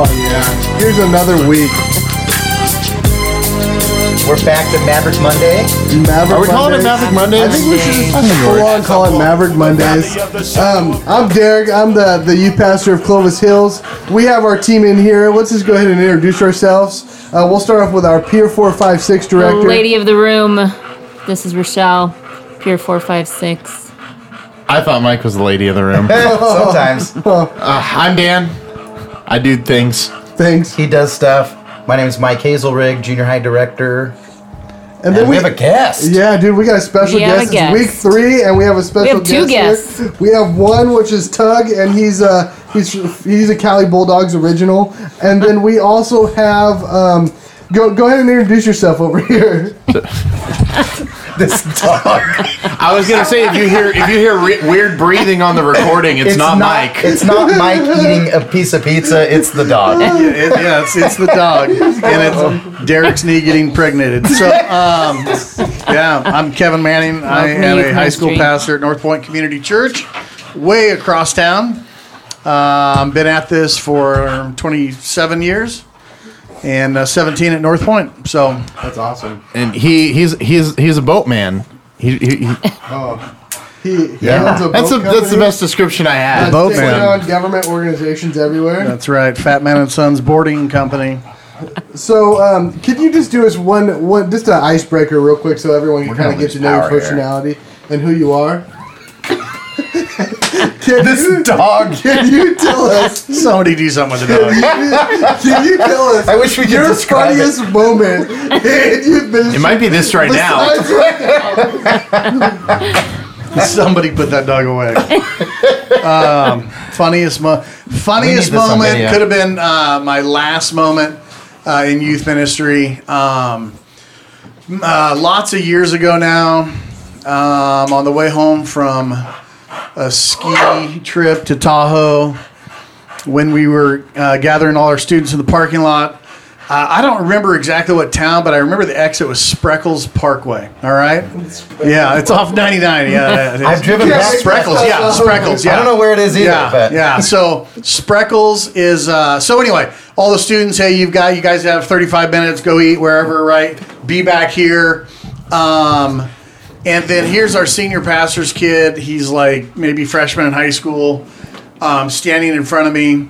Oh yeah. Here's another week. We're back to Maverick Monday. Maverick Are we calling it Maverick Mondays? I think we should just full on call it Maverick Mondays. Um, I'm Derek. I'm the, the youth pastor of Clovis Hills. We have our team in here. Let's just go ahead and introduce ourselves. Uh, we'll start off with our Pier 456 The director. lady of the room. This is Rochelle, Pier 456. I thought Mike was the lady of the room. Sometimes Uh, I'm Dan. I do things. Things. he does stuff. My name is Mike Hazelrig, junior high director. And And we have a guest. Yeah, dude, we got a special We have guest. a It's week three, and we have a special have two guest here. guests. We have one, which is Tug, and he's a he's he's a Cali Bulldogs original. And then we also have um go go ahead and introduce yourself over here. This dog. I was gonna say if you hear if you hear re- weird breathing on the recording, it's, not, Mike. It's not Mike eating a piece of pizza. It's the dog. It, yeah, it's, it's the dog, and it's Derek's knee getting impregnated. So, um, yeah, I'm Kevin Manning. I Welcome to am a high school pastor at North Point Community Church, way across town. Um, been at this for 27 years, and uh, 17 at North Point. So, That's awesome. and he he's he's he's a boatman. He, he, he, He, he Yeah. owns a that's boat a, that's the company. best description I have. That's boatman. taking on government organizations everywhere. that's right, Fat Man and Sons Boarding Company. So, um, can you just do us one, one, just an icebreaker, real quick, so everyone can kind of get to know your power here. personality and who you are? Can, This you, dog. can you tell us? Somebody do something with the dog. Can you tell us? I wish we could your describe it. funniest moment. in youth ministry It might be this right now. right now. Somebody put that dog away. um, funniest mo- funniest We need this moment video. could have been uh, my last moment uh, in youth ministry. Um, uh, lots of years ago now, um, on the way home from a ski trip to Tahoe, when we were uh, gathering all our students in the parking lot. Uh, I don't remember exactly what town, but I remember the exit was Spreckels Parkway. All right, yeah, it's off 99. Yeah. I've driven Yeah, past Spreckels, yeah, Spreckels, yeah. I don't know where it is either, Yeah, but yeah. So Spreckels is uh, so anyway. All the students, hey, you've got you guys have 35 minutes. Go eat wherever, right? Be back here. Um, and then here's our senior pastor's kid. He's like maybe freshman in high school, um, standing in front of me.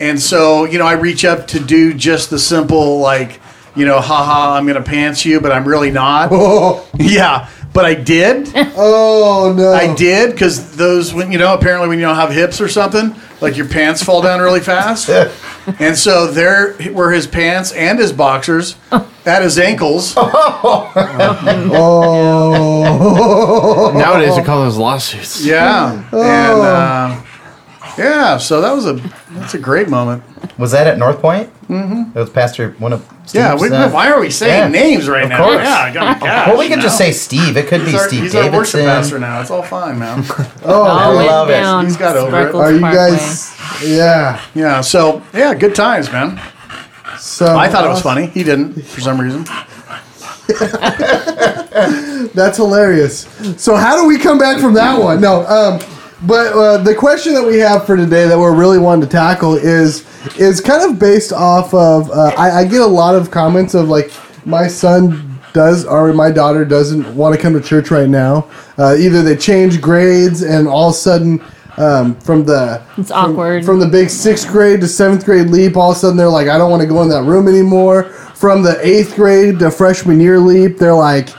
And so, you know, I reach up to do just the simple, like, you know, haha, I'm going to pants you, but I'm really not. Oh, Yeah, but I did. oh no! I did because those, when you know, apparently when you don't have hips or something, like your pants fall down really fast. and so there were his pants and his boxers at his ankles. Oh, Nowadays they call those lawsuits. Yeah, and uh, yeah, so that was a that's a great moment. was that at North Point? Mm-hmm. It was Pastor one of Steve's. Yeah, we, uh, why are we saying yeah, names right of now? course. Yeah, gosh, Well, we could you just say Steve. It could be he's our, Steve he's our worship Davidson. pastor now. It's all fine, man. oh, I went love it. He's got over it. Spreckels are you Parkway. guys? Yeah. yeah, so yeah, good times, man. So I thought it was funny. He didn't for some reason. That's hilarious. So how do we come back from that one? No, um, but uh, the question that we have for today that we're really wanting to tackle is is kind of based off of uh, I, I get a lot of comments of like my son does or my daughter doesn't want to come to church right now. Uh, either they change grades and all of a sudden. Um, from the It's from- awkward. from the big sixth grade to seventh grade leap, all of a sudden they're like, I don't want to go in that room anymore. From the eighth grade to freshman year leap, they're like,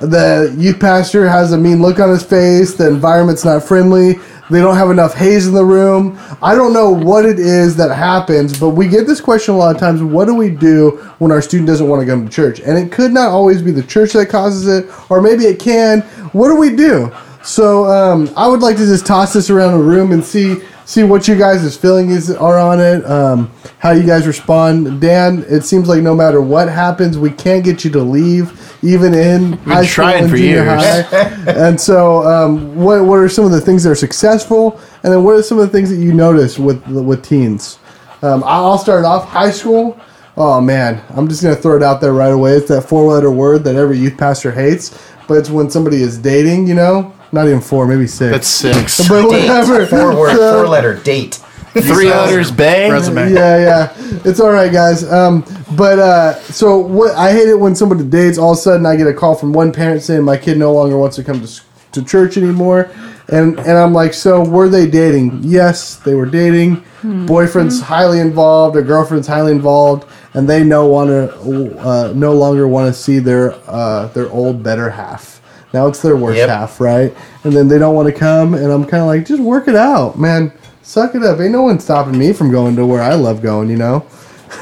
the youth pastor has a mean look on his face. The environment's not friendly. They don't have enough haze in the room. I don't know what it is that happens, but we get this question a lot of times. What do we do when our student doesn't want to come to church? And it could not always be the church that causes it, or maybe it can. What do we do? So um, I would like to just toss this around the room and see see what you guys' feelings are on it, um, how you guys respond. Dan, it seems like no matter what happens, we can't get you to leave, even in high school and for junior years. high. and so, um, what what are some of the things that are successful, and then what are some of the things that you notice with with teens? Um, I'll start off high school. Oh man, I'm just gonna throw it out there right away. It's that four letter word that every youth pastor hates, but it's when somebody is dating. You know, not even four, maybe six. That's six. but Date. whatever. Four word, So- four letter date. Three letters, Bay. resume. yeah, yeah. It's all right, guys. Um, but uh, so what? I hate it when somebody dates. All of a sudden, I get a call from one parent saying my kid no longer wants to come to s- to church anymore, and and I'm like, so were they dating? Yes, they were dating. Boyfriend's highly involved, or girlfriend's highly involved, and they no want to uh, no longer want to see their uh, their old better half. Now it's their worst Yep. half, right? And then they don't want to come, and I'm kind of like, just work it out, man. Suck it up. Ain't no one stopping me from going to where I love going, you know.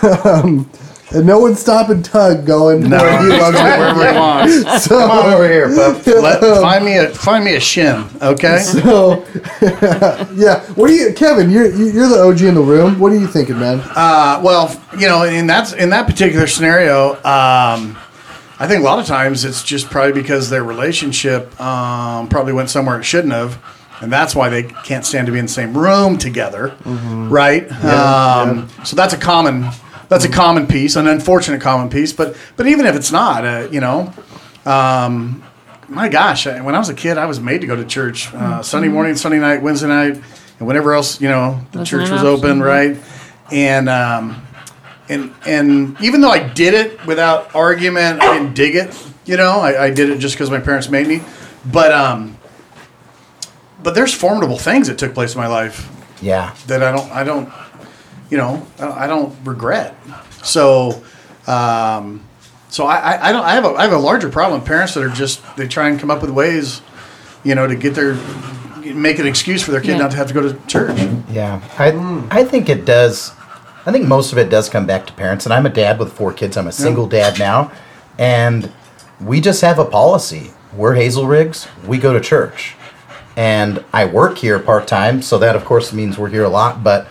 um, and no one's stopping Tug going No, where he loves wherever he going. wants. So, Come on over here, pup. Let, find me a find me a shin, okay? so yeah. What do you, Kevin? You're you're the OG in the room. What are you thinking, man? Uh, well, you know, in that in that particular scenario, um, I think a lot of times it's just probably because their relationship um, probably went somewhere it shouldn't have, and that's why they can't stand to be in the same room together, right? um, So that's a common that's a common piece, an unfortunate common piece. But but even if it's not, uh, you know. Um, my gosh, I- when I was a kid, I was made to go to church uh, Sunday morning, Sunday night, Wednesday night, and whenever else you know the Wasn't church was option, open, right? And um, and and even though I did it without argument, I didn't dig it. You know, I, I did it just because my parents made me. But um, but there's formidable things that took place in my life Yeah. that I don't I don't you know I don't, regret. So um, so I, I, I don't I have a I have a larger problem with parents that are just they try and come up with ways you know to get their make an excuse for their kid Yeah. not to have to go to church. Yeah, I I think it does. I think most of it does come back to parents, and I'm a dad with four kids. I'm a single dad now, and we just have a policy. We're Hazelrigs. We go to church, and I work here part time, so that of course means we're here a lot. But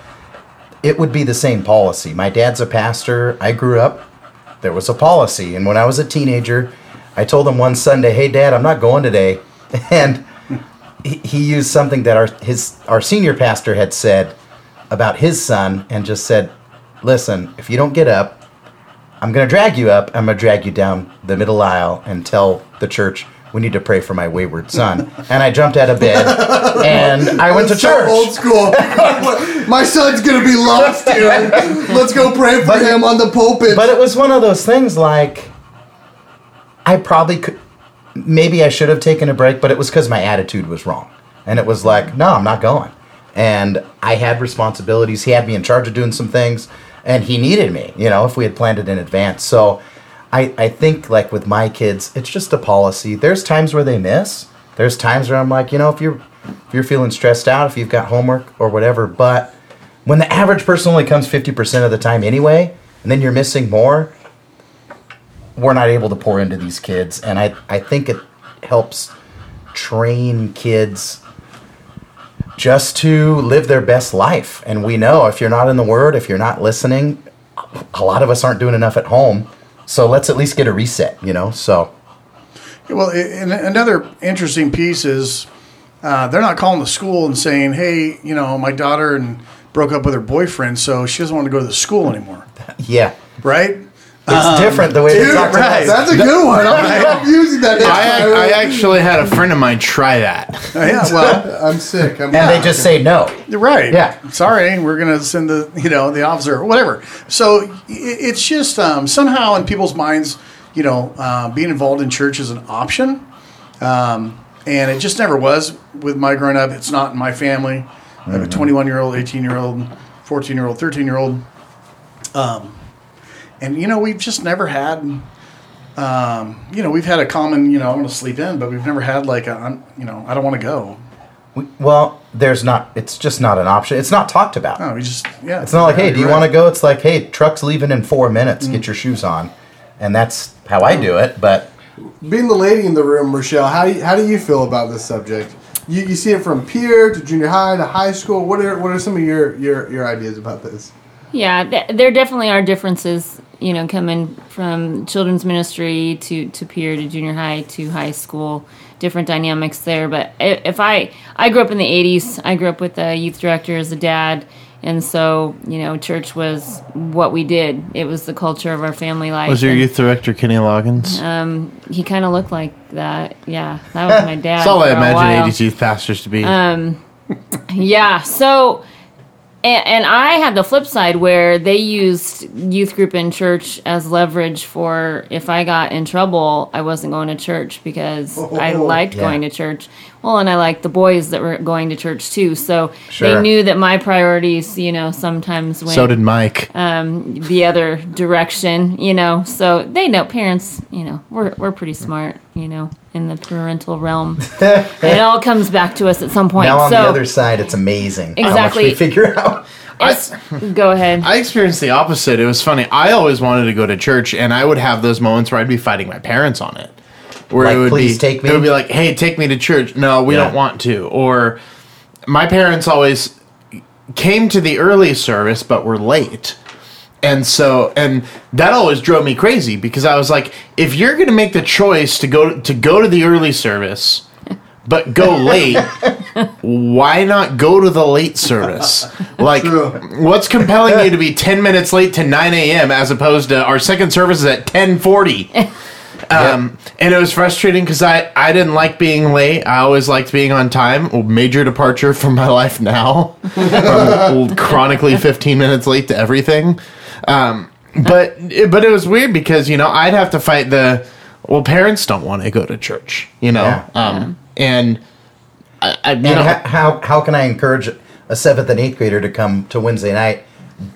it would be the same policy. My dad's a pastor. I grew up. There was a policy, and when I was a teenager, I told him one Sunday, "Hey, Dad, I'm not going today," and he, used something that our his our senior pastor had said about his son and just said, "Listen, if you don't get up, I'm going to drag you up. I'm going to drag you down the middle aisle and tell the church we need to pray for my wayward son." and I jumped out of bed and I went to That's so church. old school. My son's gonna be lost here. Let's go pray for But- him on the pulpit. But it was one of those things like I probably could maybe I should have taken a break, but it was because my attitude was wrong. And it was like, no, I'm not going. And I had responsibilities. He had me in charge of doing some things, and he needed me, you know, if we had planned it in advance. So I, I think, like with my kids, it's just a policy. There's times where they miss. There's times where I'm like, you know, if you're if you're feeling stressed out, if you've got homework or whatever, but when the average person only comes 50% of the time anyway, and then you're missing more, we're not able to pour into these kids. And I, I think it helps train kids just to live their best life. And we know if you're not in the Word, if you're not listening, a lot of us aren't doing enough at home. So let's at least get a reset, you know? So, Well, another interesting piece is uh, they're not calling the school and saying, "Hey, you know, my daughter and broke up with her boyfriend, so she doesn't want to go to the school anymore." yeah. Right? It's different the way they talk to right. us. That's a good one. I'm, I'm using that. I. I actually had a friend of mine try that. Uh, yeah. Well, I'm sick. I'm And they just say no. right. Yeah. Sorry, and we're gonna send the you know the officer or whatever. So i- it's just um, somehow in people's minds, you know, uh, being involved in church is an option, um, and it just never was with my growing up. It's not in my family. I have a 21 year old, 18 year old, 14 year old, 13 year old. Um, and you know we've just never had um, you know we've had a common you know i'm going to sleep in but we've never had like a I'm- you know i don't want to go We, well, there's not, it's just not an option. It's not talked about. no we just yeah It's not like, hey, do you want to go? It's like, hey, truck's leaving in four minutes. Get your shoes on. And that's how I do it. But being the lady in the room, Rochelle. How do you, how do you feel about this subject? You, you see it from peer to junior high to high school. What are what are some of your your, your ideas about this? Yeah, th- there definitely are differences, you know, coming from children's ministry to, to peer to junior high to high school, different dynamics there. But if I, I grew up in the 80s, I grew up with a youth director as a dad. And so, you know, church was what we did. It was the culture of our family life. Was your And youth director Kenny Loggins? Um, he kind of looked like that. Yeah, that was my dad. That's all I imagine 80s youth pastors to be. Um, yeah. So and, and I had the flip side where they used youth group in church as leverage for if I got in trouble, I wasn't going to church because oh. I Oh, liked yeah. going to church. Well, and I liked the boys that were going to church too. So Sure. they knew that my priorities, you know, sometimes went So did Mike. Um, the other direction, you know. So they know parents, you know, we're we're pretty smart, you know, in the parental realm. it all comes back to us at some point. Now on so the other side, it's amazing how much Exactly. we figure out. it's- go ahead. I experienced the opposite. It was funny. I always wanted to go to church, and I would have those moments where I'd be fighting my parents on it. Where Like, it would "Please be, take me?" It would be like, "Hey, take me to church." No, we Yeah. don't want to. Or my parents always came to the early service, but were late. And so, and that always drove me crazy because I was like, if you're going to make the choice to go to go to the early service, but go late, why not go to the late service? Like, True. what's compelling you to be 10 minutes late to 9 a.m. as opposed to our second service is at 1040? Um, and it was frustrating because I, I didn't like being late. I always liked being on time. Well, major departure from my life now. Chronically 15 minutes late to everything. Um, but but it was weird because you know I'd have to fight the well parents don't want to go to church you know Yeah. um, and I, I you And know ho- how how can I encourage a seventh and eighth grader to come to Wednesday night?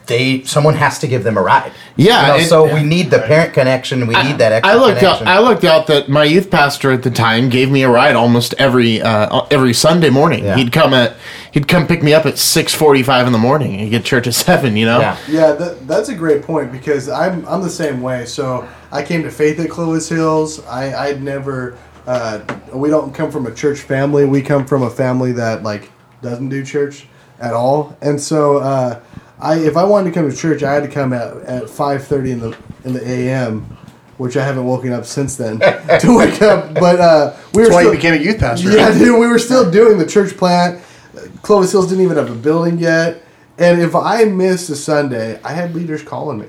They someone has to give them a ride. Yeah, You know, and- so we need the parent connection. We need that extra I looked out. I looked out that my youth pastor at the time gave me a ride almost every uh, every Sunday morning. Yeah. He'd come at he'd come pick me up at six forty five in the morning and he'd get church at seven. You know. yeah. Yeah, that, that's a great point because I'm I'm the same way. So I came to faith at Clovis Hills. I I'd never. Uh, we don't come from a church family. We come from a family that like doesn't do church at all. And so uh, I if I wanted to come to church, I had to come at at five thirty in the in the a.m. Which I haven't woken up since then to wake up. But uh, we were That's why you still- became a youth pastor. yeah, dude, we were still doing the church plant. Clovis Hills didn't even have a building yet. And if I missed a Sunday, I had leaders calling me.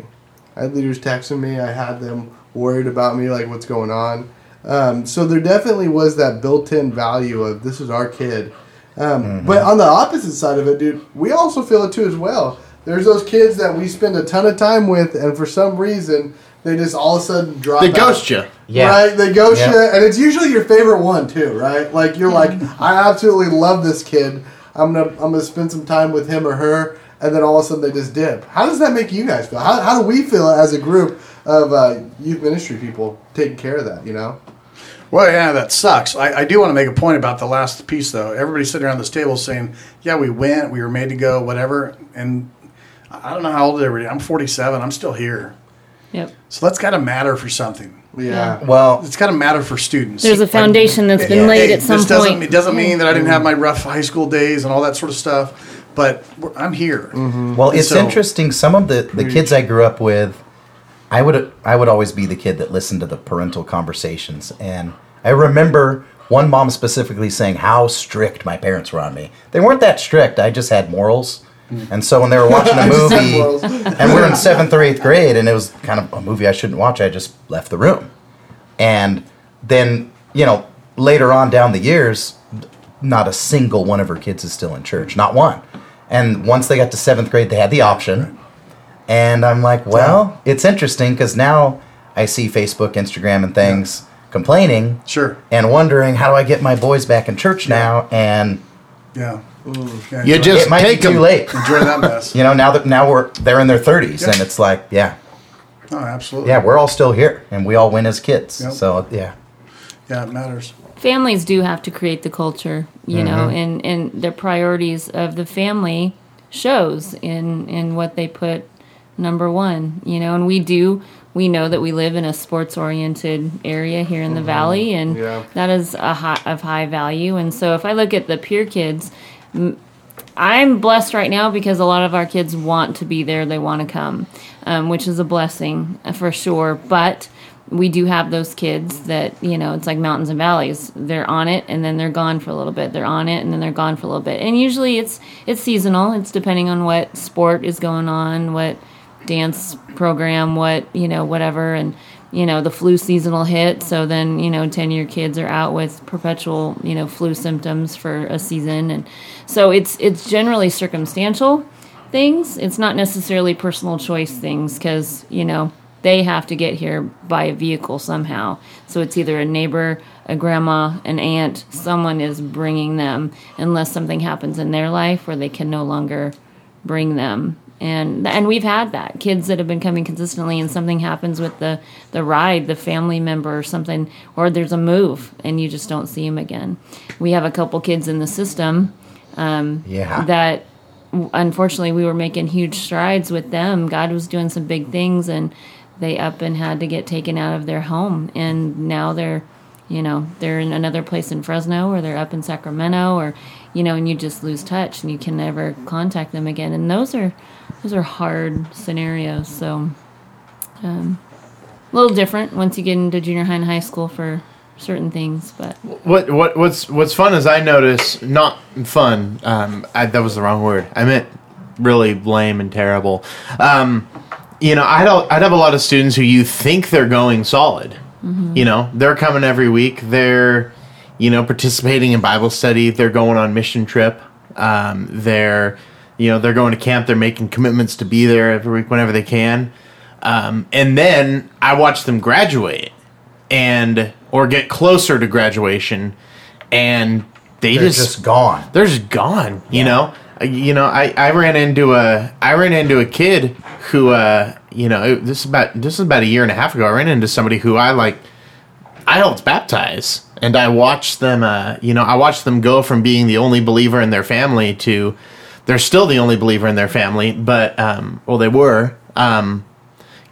I had leaders texting me. I had them worried about me, like what's going on. Um, so there definitely was that built-in value of this is our kid. Um, But on the opposite side of it, dude, we also feel it too as well. There's those kids that we spend a ton of time with, and for some reason, they just all of a sudden drop. They out. ghost you. Yeah. Right? They ghost Yeah. you, and it's usually your favorite one too, right? Like you're like, I absolutely love this kid. I'm gonna I'm gonna spend some time with him or her, and then all of a sudden they just dip. How does that make you guys feel? How, how do we feel as a group of uh, youth ministry people taking care of that? You know? Well, yeah, that sucks. I, I do want to make a point about the last piece, though. Everybody's sitting around this table saying, "Yeah, we went, we were made to go, whatever." And I don't know how old everybody. I'm 47. I'm still here, Yep. so that's got to matter for something. Yeah. Well, It's got to matter for students. There's a foundation that's been Hey, laid at some this doesn't, point. It doesn't mean that I didn't have my rough high school days and all that sort of stuff, but I'm here. Mm-hmm. Well, it's So- interesting. Some of the, the kids I grew up with, I would I would always be the kid that listened to the parental conversations, and I remember one mom specifically saying how strict my parents were on me. They weren't that strict. I just had morals, Mm. and so when they were watching a movie, and we are in seventh or eighth grade, and it was kind of a movie I shouldn't watch, I just left the room, and then you know later on down the years, not a single one of her kids is still in church, not one. And once they got to seventh grade, they had the option. And I'm like, well, it's interesting because now I see Facebook, Instagram, and things complaining Sure. and wondering how do I get my boys back in church now? And Yeah. Yeah You just it might take be too 'em. late. enjoy that mess. You know, now that now we're they're in their 30s, Yeah. and it's like, yeah, Oh, absolutely. yeah, we're all still here, and we all win as kids. Yep. So yeah, Yeah, it matters. families do have to create the culture, you know, mm-hmm. and and the priorities of the family shows in in what they put number one, you know, and we do we know that we live in a sports oriented area here in the mm-hmm. valley and Yeah. that is a high, of high value and so if i look at the peer kids m- i'm blessed right now because a lot of our kids want to be there. They want to come um, which is a blessing uh, for sure. But we do have those kids that you know it's like mountains and valleys. They're on it and then they're gone for a little bit. They're on it and then they're gone for a little bit. And usually it's it's seasonal. It's depending on what sport is going on what dance program what you know whatever. And you know the flu season will hit so then you know 10 year kids are out with perpetual you know flu symptoms for a season and so it's it's generally circumstantial things. It's not necessarily personal choice things because, you know, they have to get here by a vehicle somehow. So it's either a neighbor, a grandma, an aunt, someone is bringing them unless something happens in their life where they can no longer bring them. And and we've had that kids that have been coming consistently, and something happens with the the ride, the family member or something, or there's a move, and you just don't see them again. We have a couple kids in the system um, Yeah. that unfortunately we were making huge strides with them. God was doing some big things, and they up and had to get taken out of their home, and now they're, you know, they're in another place in Fresno, or they're up in Sacramento, or, you know, and you just lose touch, and you can never contact them again. And those are, those are hard scenarios. So, um, a little different once you get into junior high and high school for certain things, but What what what's what's fun is I notice not fun. Um, I, that was the wrong word. I meant really lame and terrible. Um, you know, I'd I'd have a lot of students who you think they're going solid. You know, they're coming every week. They're you know participating in Bible study. They're going on mission trip. Um, they're you know they're going to camp. They're making commitments to be there every week whenever they can. Um, and then I watch them graduate and or get closer to graduation and they They're just, just gone. they're just gone you know Uh, you know I, I ran into a i ran into a kid who uh you know it- this is about this is about a year and a half ago i ran into somebody who i like i helped baptize and i watched them uh you know i watched them go from being the only believer in their family to they're still the only believer in their family but um well they were um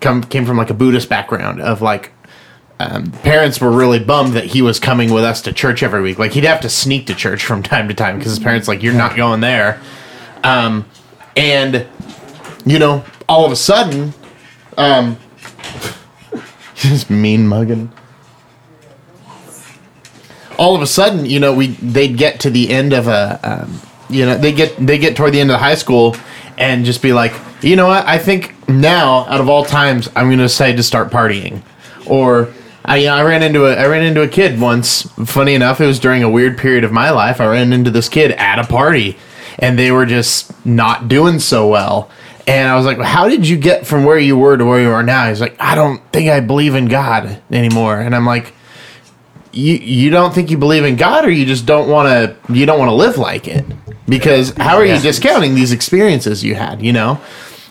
come came from like a buddhist background of like um, parents were really bummed that he was coming with us to church every week. Like he'd have to sneak to church from time to time because his parents like you're not going there. Um, and you know, all of a sudden, um, just mean mugging. All of a sudden, you know, we they'd get to the end of a, um, you know, they get they get toward the end of high school and just be like, you know what? I think now, out of all times, I'm going to decide to start partying, or I, you know, I ran into a I ran into a kid once. Funny enough, it was during a weird period of my life. I ran into this kid at a party, and they were just not doing so well. And I was like, well, "How did you get from where you were to where you are now?" He's like, "I don't think I believe in God anymore." And I'm like, "You you don't think you believe in God, or you just don't want to you don't want to live like it? Because how are you discounting these experiences you had? You know."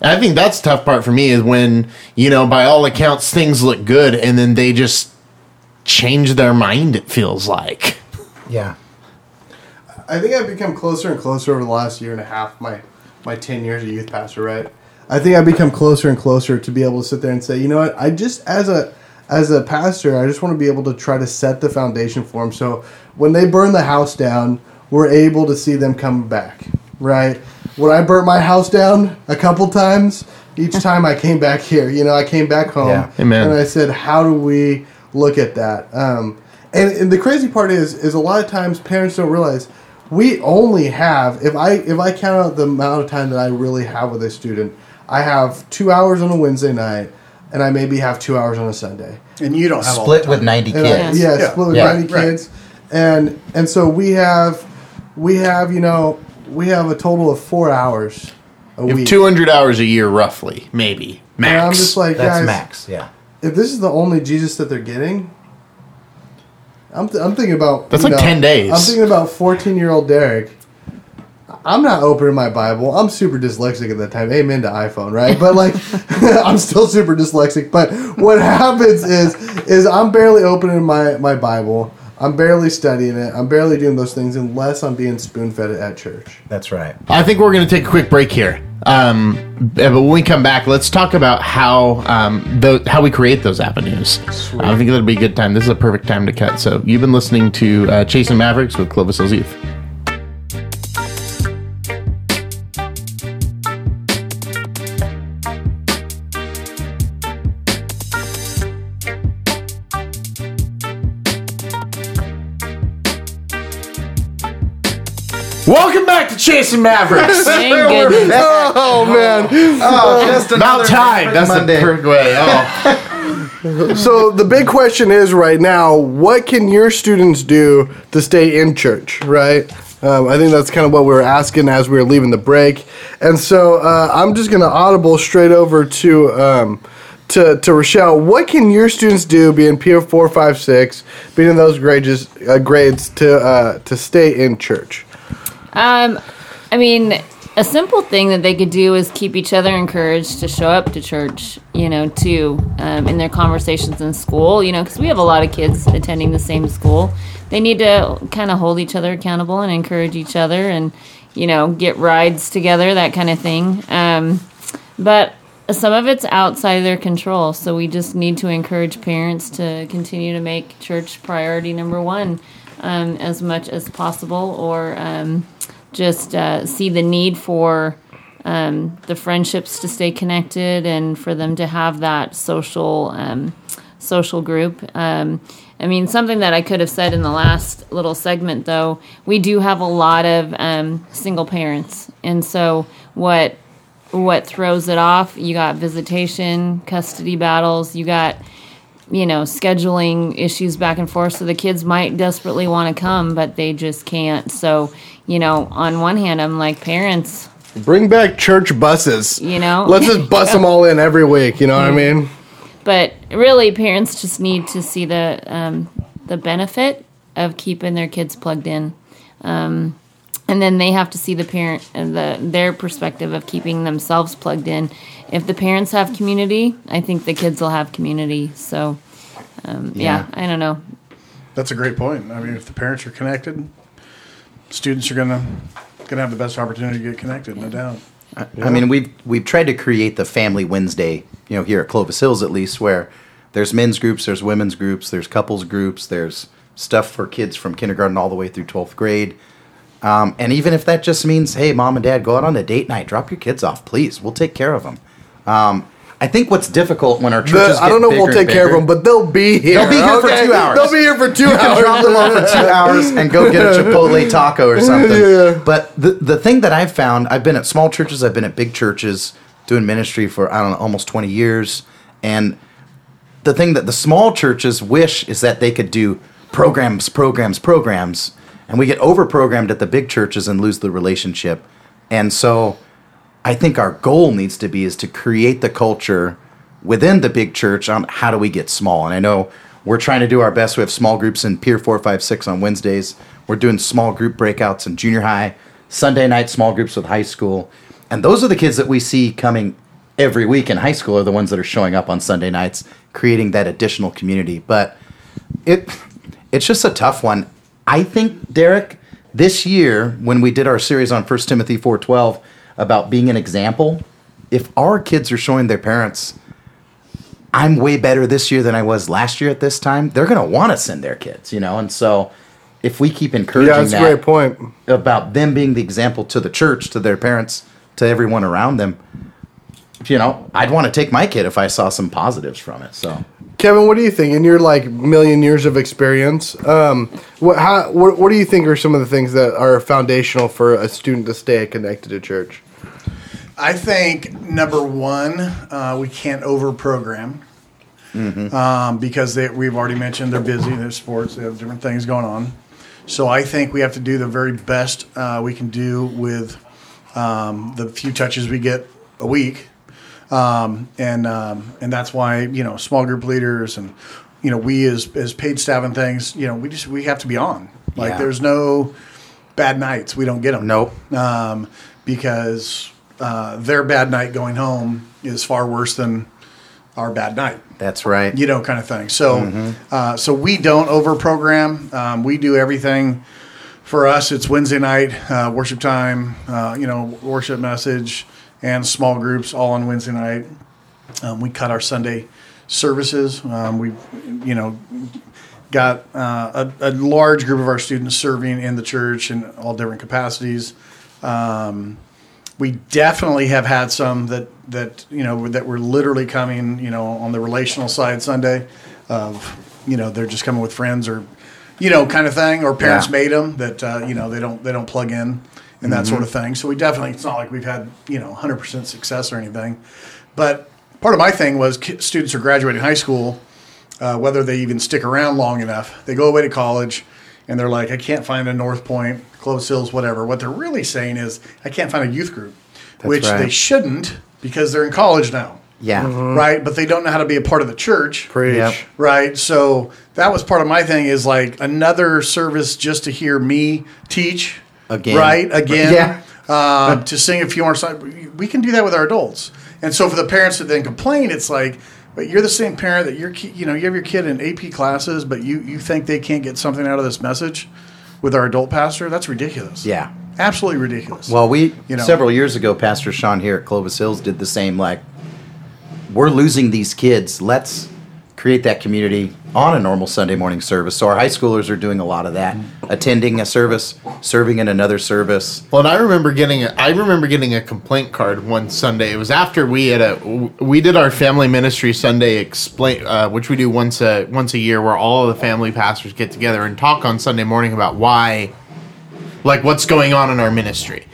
And I think that's the tough part for me is when you know, by all accounts, things look good, and then they just change their mind. It feels like. Yeah. I think I've become closer and closer over the last year and a half. My my ten years of youth pastor, right? I think I've become closer and closer to be able to sit there and say, you know what? I just as a as a pastor, I just want to be able to try to set the foundation for them. So when they burn the house down, we're able to see them come back, right? When I burnt my house down a couple times, each time I came back here, you know, I came back home, Yeah. Amen. and I said, how do we look at that? Um, and, and the crazy part is, is a lot of times parents don't realize we only have if I if I count out the amount of time that I really have with a student, I have two hours on a Wednesday night, and I maybe have two hours on a Sunday. And you don't have all Split the with 90 And I- kids. yeah, Yeah. split with Yeah. ninety Right. kids, and and so we have we have you know we have a total of four hours a You have week. 200 hours a year, roughly, maybe max. and I'm just like, That's guys, max. Yeah. if this is the only Jesus that they're getting, I'm, th- I'm thinking about That's you like 10 days. I'm thinking about 14 year old Derek. I'm not opening my Bible. I'm super dyslexic at that time. Amen to iPhone, right? But like, I'm still super dyslexic. But what happens is, is I'm barely opening my my Bible. I'm barely studying it. I'm barely doing those things unless I'm being spoon fed at church. That's right. I think we're going to take a quick break here. Um, but when we come back, let's talk about how um, tho- how we create those avenues. I think that'll be a good time. This is a perfect time to cut. So you've been listening to uh, Chasing Mavericks with Clovis Hills Welcome back to Chasing Mavericks. thank goodness. Oh man! Oh, just About time. That's the perfect way. Oh. So the big question is right now, what can your students do to stay in church, right? Um, I think that's kind of what we were asking as we were leaving the break, and so uh, I'm just going to audible straight over to um, to to Rochelle. What can your students do, being Peer four, five, six, being in those grades, uh, grades to uh, to stay in church? Um, I mean, a simple thing that they could do is keep each other encouraged to show up to church, you know, too, um, in their conversations in school, you know, because we have a lot of kids attending the same school. They need to kind of hold each other accountable and encourage each other and, you know, get rides together, that kind of thing. Um, but some of it's outside of their control. So we just need to encourage parents to continue to make church priority number one um, as much as possible or um, just uh, see the need for um, the friendships to stay connected and for them to have that social um, social group. Um, I mean, something that I could have said in the last little segment, though, we do have a lot of um, single parents, and so what what throws it off? You got visitation, custody battles. You got you know scheduling issues back and forth. So the kids might desperately want to come, but they just can't. So you know, on one hand, I'm like parents. Bring back church buses. You know? let's just bus them all in every week. You know what I mean? but really parents just need to see the um, the benefit of keeping their kids plugged in um, and then they have to see the parent and the their perspective of keeping themselves plugged in if the parents have community i think the kids will have community so um, yeah. Yeah. i don't know That's a great point. I mean, if the parents are connected, students are gonna gonna have the best opportunity to get connected, no doubt. I mean, we've we've tried to create the Family Wednesday, you know, here at Clovis Hills at least, where there's men's groups, there's women's groups, there's couples groups, there's stuff for kids from kindergarten all the way through twelfth grade. Um, and even if that just means, hey, mom and dad, go out on a date night, drop your kids off, please. We'll take care of them. Um, I think what's difficult when our The- churches I don't know. We'll bigger take care of them, but they'll be here. They'll be here for two hours. They'll be here for two you hours. can drop them off for two hours and go get a Chipotle taco or something. Yeah. But the the thing that I've found, I've been at small churches, I've been at big churches doing ministry for I don't know almost twenty years, and the thing that the small churches wish is that they could do programs, programs, programs, and we get over programmed at the big churches and lose the relationship. And so, I think our goal needs to be is to create the culture within the big church on how do we get small. And I know we're trying to do our best. We have small groups in Pier Four, Five, Six on Wednesdays. We're doing small group breakouts in junior high, Sunday night small groups with high school, and those are the kids that we see coming every week in high school are the ones that are showing up on Sunday nights, creating that additional community. But it it's just a tough one. I think Derek, this year when we did our series on 1 Timothy 4:12 about being an example, if our kids are showing their parents I'm way better this year than I was last year at this time, they're going to want to send their kids, you know? And so if we keep encouraging Yeah, that's a great point. about them being the example to the church, to their parents, to everyone around them, you know, I'd want to take my kid if I saw some positives from it. So Kevin, what do you think? In your like million years of experience, um, what how what, what do you think are some of the things that are foundational for a student to stay connected to church? I think number one, uh, we can't over program um, because they, we've already mentioned they're busy, they're sports, they have different things going on. So I think we have to do the very best uh, we can do with um, the few touches we get a week, um, and um, and that's why you know small group leaders and you know we as as paid staff and things, you know we just we have to be on. Like Yeah. there's no bad nights. We don't get them Nope. um, because uh, their bad night going home is far worse than our bad night. that's right. You know, kind of thing. So, uh, so we don't over program. Um, we do everything. For us, it's Wednesday night uh, worship time. Uh, you know, worship message and small groups all on Wednesday night. Um, we cut our Sunday services. Um, we, you know, got uh, a, a large group of our students serving in the church in all different capacities. Um, we definitely have had some that that you know that were literally coming, you know, on the relational side Sunday, of you know they're just coming with friends or, you know, kind of thing, or parents Yeah. made them that uh, you know they don't they don't plug in and that sort of thing. So we definitely it's not like we've had you know 100% success or anything, but part of my thing was students are graduating high school uh, whether they even stick around long enough. They go away to college, and they're like, I can't find a North Point, Clovis Hills, whatever. What they're really saying is, I can't find a youth group, which right. they shouldn't because they're in college now, Yeah. right? But they don't know how to be a part of the church. Preach. Yep. Right. So that was part of my thing is like another service just to hear me teach. Again. Right. Again. Yeah. Um, to sing a few more songs. We can do that with our adults. And so for the parents that then complain, it's like, but you're the same parent that your ki- you know, you have your kid in AP classes, but you, you think they can't get something out of this message with our adult pastor? That's ridiculous. Yeah. Absolutely ridiculous. Well, we You know. several years ago, Pastor Sean here at Clovis Hills did the same. Like, we're losing these kids. Let's create that community on a normal Sunday morning service. So our high schoolers are doing a lot of that, attending a service, serving in another service. Well, and I remember getting a, I remember getting a complaint card one Sunday. It was after we had a we did our family ministry Sunday explain, uh, which we do once a once a year, where all of the family pastors get together and talk on Sunday morning about why, like what's going on in our ministry.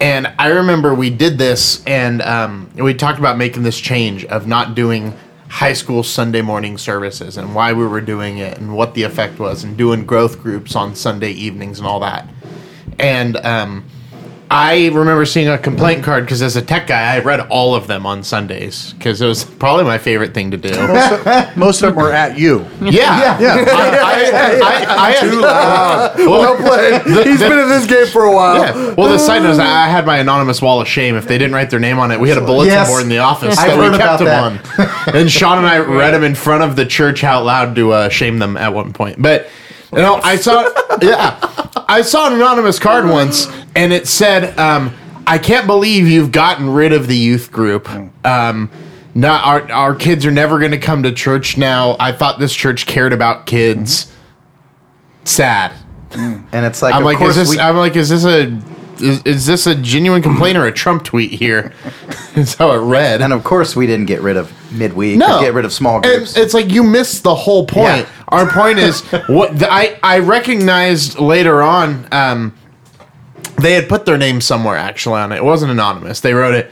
And I remember we did this, and um, we talked about making this change of not doing high school Sunday morning services and why we were doing it and what the effect was, and doing growth groups on Sunday evenings and all that. And um, I remember seeing a complaint card because as a tech guy, I read all of them on Sundays because it was probably my favorite thing to do. Most of them were at you. yeah, Yeah. I, I, I, I had, Well played. He's been in this game for a while. Yeah. Well, the side note is I had my anonymous wall of shame. If they didn't write their name on it, we had a bulletin Yes. board in the office I've that we kept them on. And Sean and I read them in front of the church out loud to uh, shame them at one point. But you know, I saw yeah, I saw an anonymous card once, and it said, um, "I can't believe you've gotten rid of the youth group." Um, not our our kids are never going to come to church now. I thought this church cared about kids. Sad. And it's like, I'm of like, course is this? we- I'm like, is this a? Is, is this a genuine complaint or a Trump tweet here? That's how it read. and of course we didn't get rid of midweek or get rid of small And groups. it's like you missed the whole point. Yeah. Our point is what the, I I recognized later on. Um, they had put their name somewhere actually on it. It wasn't anonymous. They wrote it.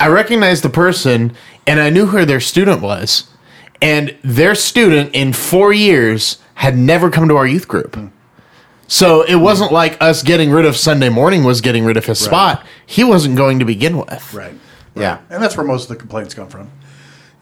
I recognized the person, and I knew who their student was, and their student in four years had never come to our youth group. Hmm. So it wasn't like us getting rid of Sunday morning was getting rid of his spot. He wasn't going to begin with. Right. yeah. And that's where most of the complaints come from,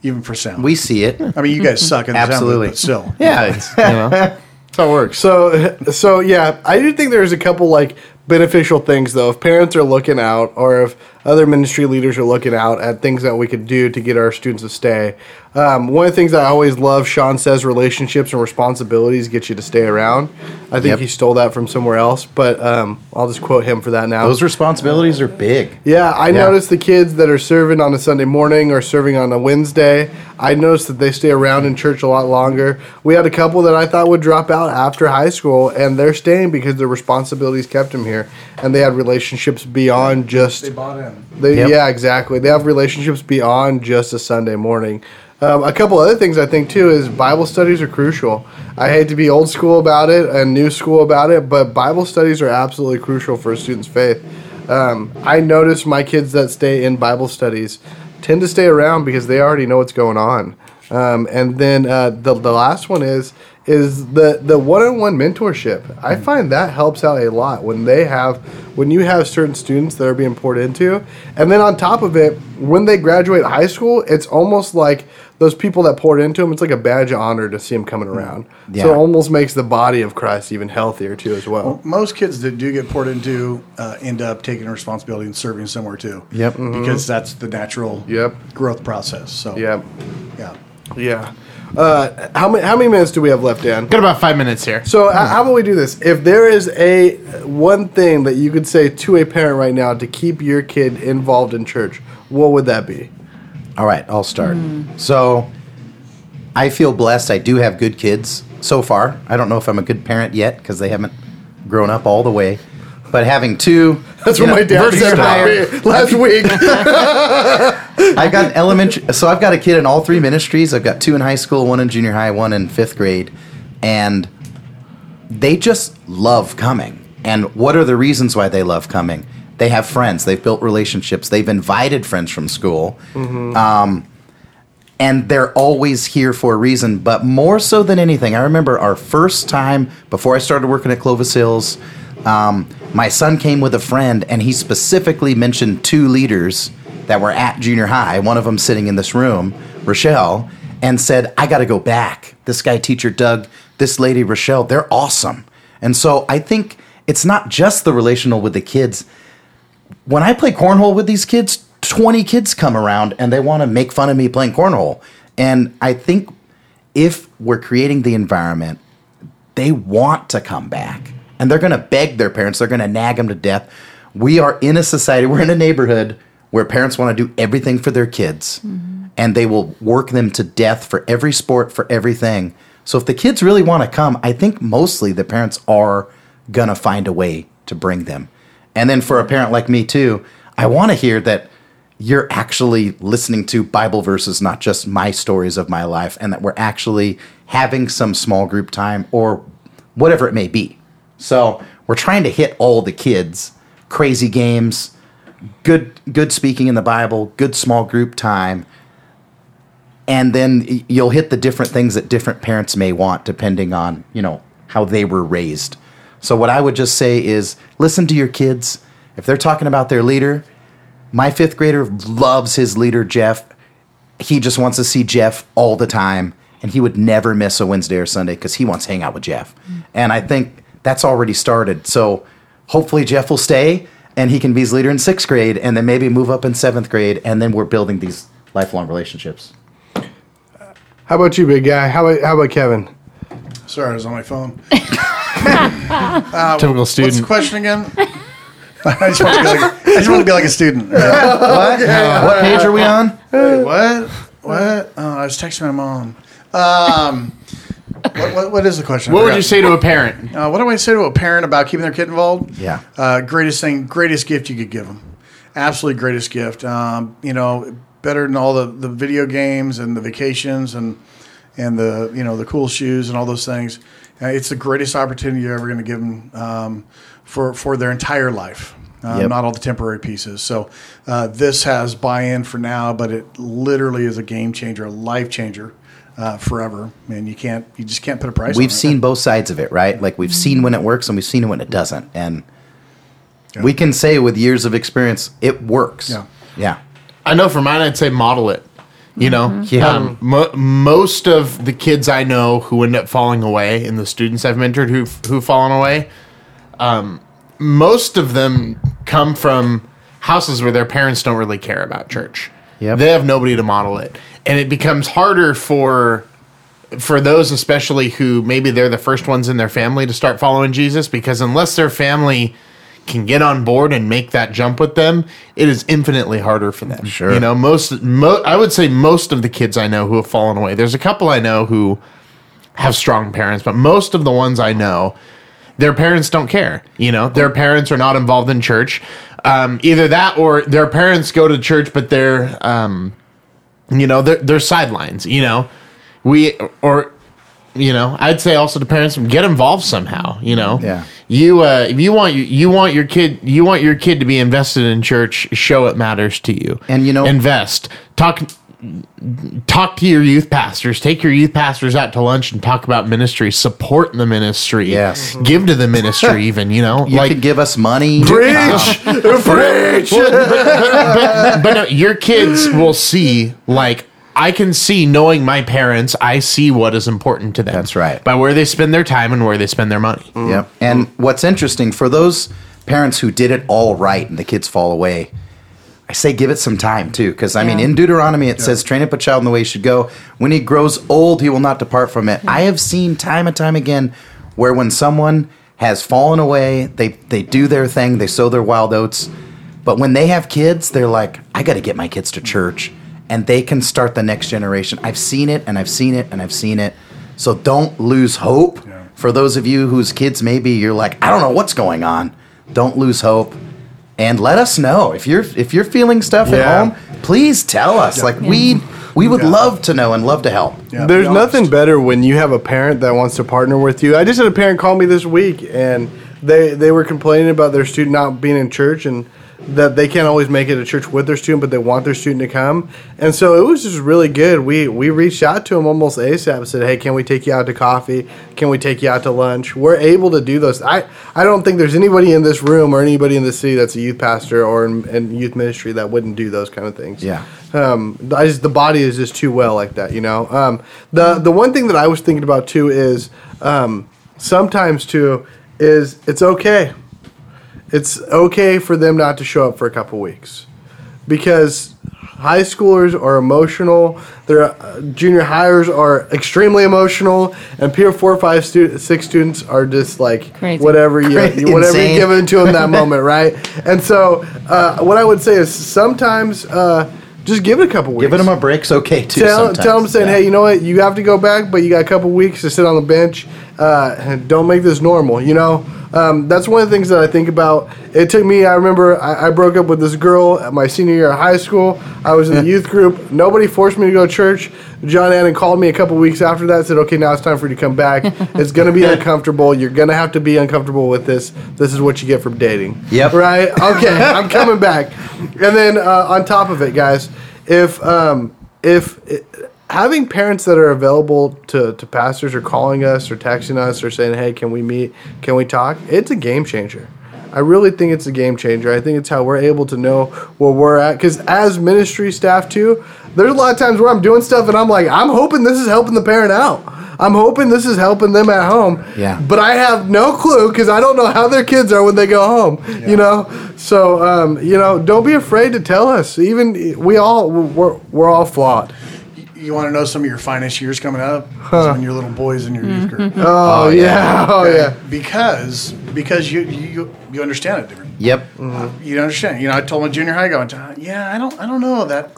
even for sound. We see it. I mean, you guys hmm. suck in the Absolutely. sound, booth, but still. Yeah, it's, you know, that's how it works. So, so yeah, I do think there's a couple like beneficial things though. If parents are looking out, or if other ministry leaders are looking out at things that we could do to get our students to stay. Um, one of the things I always love, Sean says, relationships and responsibilities get you to stay around. I think Yep. he stole that from somewhere else, but um, I'll just quote him for that now. Those responsibilities are big. Yeah, I noticed the kids that are serving on a Sunday morning or serving on a Wednesday. I noticed that they stay around in church a lot longer. We had a couple that I thought would drop out after high school, and they're staying because their responsibilities kept them here, and they had relationships beyond just. They bought in. They, Yep. Yeah, exactly. They have relationships beyond just a Sunday morning. Um, a couple other things I think too is Bible studies are crucial. I hate to be old school about it and new school about it, but Bible studies are absolutely crucial for a student's faith. Um, I notice my kids that stay in Bible studies tend to stay around because they already know what's going on. Um, and then uh, the the last one is is the the one-on-one mentorship. I find that helps out a lot when they have when you have certain students that are being poured into, and then on top of it, when they graduate high school, it's almost like those people that poured into them. It's like a badge of honor to see them coming around. Yeah. So it almost makes the body of Christ even healthier too, as well. Most kids that do get poured into uh, end up taking responsibility and serving somewhere too. Yep. Because that's the natural Yep. growth process. So Yeah, yeah. Yeah. Uh, how many how many minutes do we have left, Dan? Got about five minutes here. So h- how about we do this? If there is a one thing that you could say to a parent right now to keep your kid involved in church, what would that be? All right, I'll start. So, I feel blessed. I do have good kids so far. I don't know if I'm a good parent yet because they haven't grown up all the way. But having two, That's what know, my dad said about me last week. I got an elementary, so I've got a kid in all three ministries. I've got two in high school, one in junior high, one in fifth grade, and they just love coming. And what are the reasons why they love coming? They have friends. They've built relationships. They've invited friends from school. Um, and they're always here for a reason. But more so than anything, I remember our first time before I started working at Clovis Hills. Um, my son came with a friend, and he specifically mentioned two leaders that were at junior high. One of them sitting in this room, Rochelle, and said, "I got to go back." This guy, teacher Doug, this lady Rochelle, they're awesome. And so I think it's not just the relational with the kids when I play cornhole with these kids, 20 kids come around and they want to make fun of me playing cornhole. And I think if we're creating the environment, they want to come back. And they're going to beg their parents, they're going to nag them to death. We are in a society, we're in a neighborhood where parents want to do everything for their kids. Mm-hmm. And they will work them to death for every sport, for everything. So if the kids really want to come, I think mostly the parents are going to find a way to bring them. And then for a parent like me too, I want to hear that you're actually listening to Bible verses, not just my stories of my life, and that we're actually having some small group time or whatever it may be. So we're trying to hit all the kids, crazy games, good good speaking in the Bible, good small group time. And then you'll hit the different things that different parents may want depending on, you know, how they were raised. So what I would just say is listen to your kids. If they're talking about their leader, my fifth grader loves his leader, Jeff. He just wants to see Jeff all the time, and he would never miss a Wednesday or Sunday because he wants to hang out with Jeff. Mm. And I think that's already started. So hopefully Jeff will stay and he can be his leader in sixth grade and then maybe move up in seventh grade, and then we're building these lifelong relationships. How about you, big guy? How about how about Kevin? Sorry, I was on my phone. Typical What's the student. question again? I just want to be like, I just want to be like a student. What? What page are we on? Wait, what? What? Oh, I was texting my mom. Um, what, what, what is the question? I What would forgot. you say to a parent? Uh, what do I say to a parent about keeping their kid involved? Yeah. Uh, greatest thing, greatest gift you could give them. Absolutely greatest gift. Um, you know, better than all the, the video games and the vacations and and the you know the cool shoes and all those things. Uh, it's the greatest opportunity you're ever going to give them um, for for their entire life. Uh, Yep. Not all the temporary pieces. So uh, this has buy-in for now, but it literally is a game changer, a life changer. Uh, forever, and you can't, you just can't put a price. on we've seen both sides of it, right? Like we've seen when it works and we've seen when it doesn't. And we can say with years of experience, it works. Yeah. Yeah. I know for mine, I'd say model it. You know, Yeah. um, mo- most of the kids I know who end up falling away, and the students I've mentored who who've fallen away, um, most of them come from houses where their parents don't really care about church. Yep. They have nobody to model it, and it becomes harder for for those especially who maybe they're the first ones in their family to start following Jesus because unless their family can get on board and make that jump with them, it is infinitely harder for them. Sure. You know, most mo- I would say most of the kids I know who have fallen away. There's a couple I know who have strong parents, but most of the ones I know their parents don't care. You know, their parents are not involved in church. Um, either that or their parents go to church, but they're, um, you know, they're, they're sidelines. You know, we or you know, I'd say also to parents get involved somehow. You know, Yeah. You uh, if you want you, you want your kid you want your kid to be invested in church. Show it matters to you, And, you know- invest. Talk talk to your youth pastors. Take your youth pastors out to lunch and talk about ministry. Support the ministry. Yes. Mm-hmm. Give to the ministry. even you know, You could give us money. Preach, preach. but no, your kids will see like I can see knowing my parents, I see what is important to them. That's right. By where they spend their time and where they spend their money. Yep. And what's interesting for those parents who did it all right and the kids fall away, I say give it some time too, because I mean, in Deuteronomy it says, "Train up a child in the way he should go. When he grows old, he will not depart from it." Hmm. I have seen time and time again where when someone has fallen away, they they do their thing, they sow their wild oats, but when they have kids, they're like, "I got to get my kids to church," and they can start the next generation. I've seen it, and I've seen it, and I've seen it. So don't lose hope. For those of you whose kids maybe you're like, I don't know what's going on. Don't lose hope and let us know if you're if you're feeling stuff Yeah. at home. Please tell us. Like we we would Yeah. love to know and love to help. Yeah, There's be nothing better when you have a parent that wants to partner with you. I just had a parent call me this week, and they they were complaining about their student not being in church, and that they can't always make it to church with their student, but they want their student to come. And so it was just really good. We we reached out to them almost ASAP and said, "Hey, can we take you out to coffee? Can we take you out to lunch?" We're able to do those. I I don't think there's anybody in this room or anybody in the city that's a youth pastor or in, in youth ministry that wouldn't do those kind of things. Yeah. Um, I just the body is just too well like that, you know. Um, the the one thing that I was thinking about too is um, sometimes too is it's okay it's okay for them not to show up for a couple weeks because high schoolers are emotional their uh, junior hires are extremely emotional and peer four five stu- six students are just like Crazy. whatever you Crazy. whatever you Insane. give into them that moment right and so uh, what i would say is sometimes uh, just give it a couple weeks Giving them a break's okay too. tell, sometimes. tell them saying, Yeah. hey, you know what? You have to go back, but you got a couple weeks to sit on the bench. Uh, don't make this normal. You know, um, that's one of the things that I think about. It took me. I remember I, I broke up with this girl at my senior year of high school. I was in the youth group. Nobody forced me to go to church. John Annan called me a couple weeks after that. Said, okay, now it's time for you to come back. it's going to be uncomfortable. You're going to have to be uncomfortable with this. This is what you get from dating. Yep. Right. Okay. I'm coming back. And then uh, on top of it, guys, if um, if having parents that are available to, to pastors or calling us or texting us or saying, hey, can we meet? Can we talk? It's a game changer. I really think it's a game changer. I think it's how we're able to know where we're at. Because as ministry staff, too, there's a lot of times where I'm doing stuff and I'm like, I'm hoping this is helping the parent out. I'm hoping this is helping them at home. Yeah. But I have no clue because I don't know how their kids are when they go home. You know, so um, you know, don't be afraid to tell us. Even we all we're, we're all flawed. You want to know some of your finest years coming up? Is When your little boys in your youth group. Oh, oh, yeah. oh yeah, Because because you you you understand it different. Yep. Uh, you understand. You know, I told my junior high going, uh, yeah, I don't I don't know that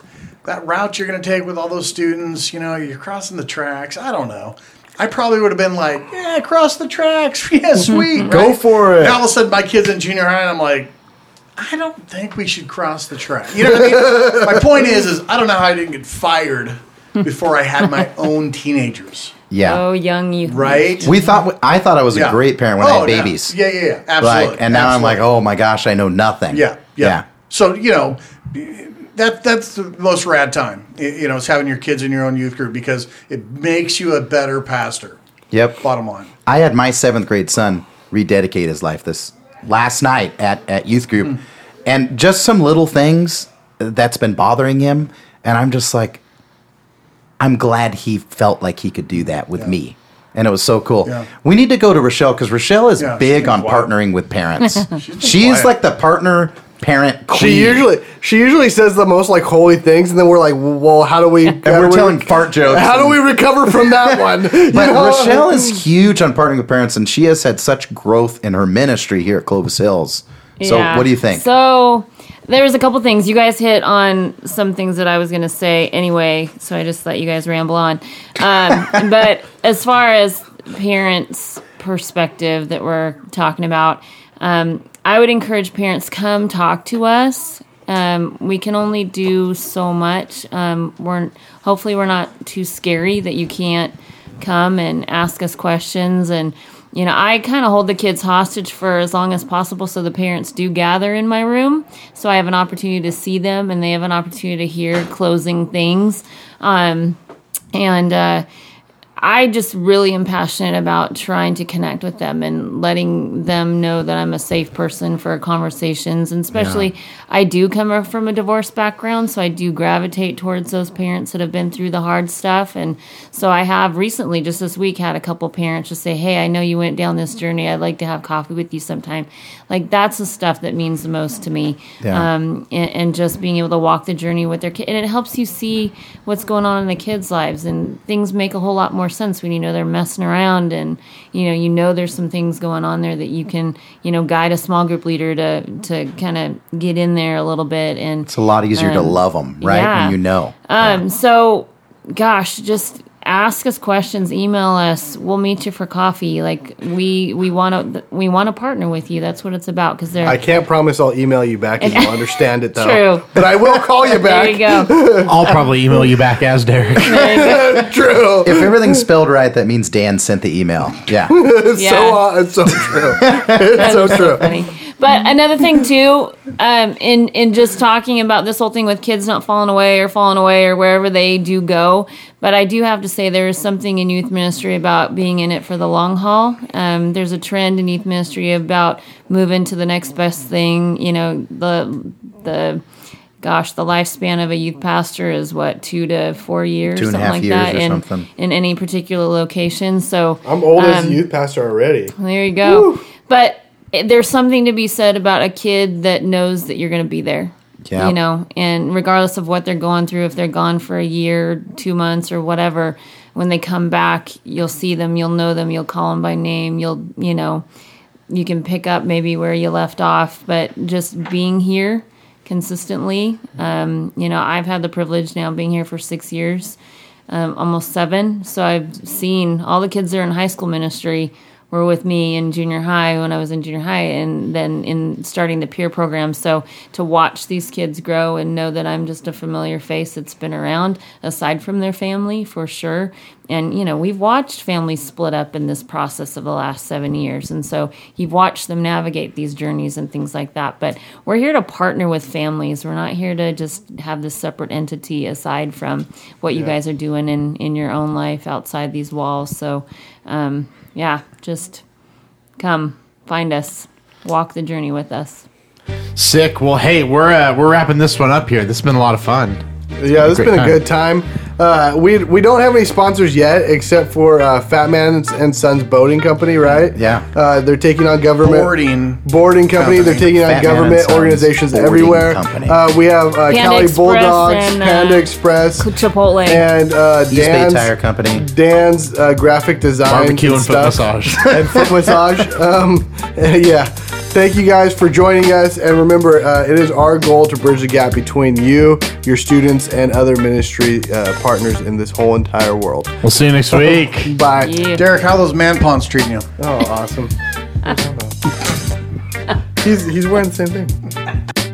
that route you're going to take with all those students. You know, you're crossing the tracks. I don't know. I probably would have been like, yeah, cross the tracks. Yeah, sweet. Go for it. And all of a sudden, my kid's in junior high, and I'm like, I don't think we should cross the track. You know what I mean? my point is, is I don't know how I didn't get fired before I had my own teenagers. Yeah. Oh, young youth. Right? We thought I thought I was a great parent when I Oh, had yeah. babies. Yeah, yeah, yeah. Absolutely. Like, and now I'm like, oh my gosh, I know nothing. Yeah, yeah. So you know, that that's the most rad time. You know, is having your kids in your own youth group because it makes you a better pastor. Yep. Bottom line. I had my seventh grade son rededicate his life this last night at, at youth group, Hmm. and just some little things that's been bothering him, and I'm just like, I'm glad he felt like he could do that with me. And it was so cool. Yeah. We need to go to Rochelle because Rochelle is Yeah, big on wild. partnering with parents. been She's like the partner parent queen. she usually she usually says the most like holy things, and then we're like, well, how do we? and we're telling fart jokes. How do we recover from that one? You But know? Rochelle is huge on partnering with parents, and she has had such growth in her ministry here at Clovis Hills. So, Yeah. what do you think? So there's a couple things you guys hit on some things that I was gonna say anyway. So I just let you guys ramble on. Um, but as far as parents' perspective that we're talking about, um, I would encourage parents come talk to us. Um, we can only do so much. Um, we're hopefully we're not too scary that you can't come and ask us questions and you know i kind of hold the kids hostage for as long as possible so the parents do gather in my room. So i have an opportunity to see them and they have an opportunity to hear closing things. Um, and uh, I just really am passionate about trying to connect with them and letting them know that I'm a safe person for conversations. And especially, I do come from a divorce background, so I do gravitate towards those parents that have been through the hard stuff. And so I have recently, just this week, had a couple parents just say, Hey, I know you went down this journey. I'd like to have coffee with you sometime. Like, that's the stuff that means the most to me. Yeah. Um, and, and just being able to walk the journey with their kid. And it helps you see what's going on in the kids' lives, and things make a whole lot more sense when you know they're messing around, and you know you know there's some things going on there that you can you know guide a small group leader to to kind of get in there a little bit and it's a lot easier to Um, love them, right? yeah. When you know. um, so, gosh, just ask us questions, email us. We'll meet you for coffee. Like we we want to we want to partner with you. That's what it's about because they're I can't promise I'll email you back and you'll understand it though. True. But I will call you back. there you go. I'll probably email you back as Derek. True. If everything's spelled right, that means Dan sent the email. Yeah. It's Yeah. so uh, it's so true. it's so true. funny. But another thing too, um, in in just talking about this whole thing with kids not falling away or falling away or wherever they do go. But I do have to say there is something in youth ministry about being in it for the long haul. Um, there's a trend in youth ministry about moving to the next best thing. You know, the the gosh, the lifespan of a youth pastor is what two to four years, Two and a something half like years that, or in something. in any particular location. So I'm old as um, a youth pastor already. there you go. But it- there's something to be said about a kid that knows that you're going to be there. Yeah. You know, and regardless of what they're going through, if they're gone for a year, two months, or whatever, when they come back, you'll see them, you'll know them, you'll call them by name, you'll, you know, you can pick up maybe where you left off, but just being here consistently. Um, you know, I've had the privilege now being here for six years, um, almost seven. So I've seen all the kids that are in high school ministry were with me in junior high when I was in junior high, and then in starting the peer program. So to watch these kids grow and know that I'm just a familiar face that's been around, aside from their family for sure. And you know, we've watched families split up in this process of the last seven years, and so you've watched them navigate these journeys and things like that. But we're here to partner with families. We're not here to just have this separate entity aside from what you guys are doing in in your own life outside these walls. So. Um, yeah, just come find us, walk the journey with us. Sick. Well, hey, we're uh, we're wrapping this one up here. This has been a lot of fun. Yeah, this has Great been a time. good time. Uh, we we don't have any sponsors yet, except for uh, Fat Man and Sons Boating Company, right? Yeah. Uh, they're taking on government Boarding. boarding company. They're Company. taking on Fat Man and government Sons organizations Boarding everywhere. Company. Uh, we have uh, Cali Express Bulldogs, and, uh, Panda Express, Chipotle. and uh, East Bay Dan's Tire Company. Dan's uh, graphic design Barbecue and foot massage. and foot massage. Um, yeah. Thank you guys for joining us. And remember, uh, it is our goal to bridge the gap between you, your students, and other ministry uh, partners in this whole entire world. We'll see you next week. Bye. Yeah. Derek, how those man ponds treating you? Oh, awesome. he's, he's wearing the same thing.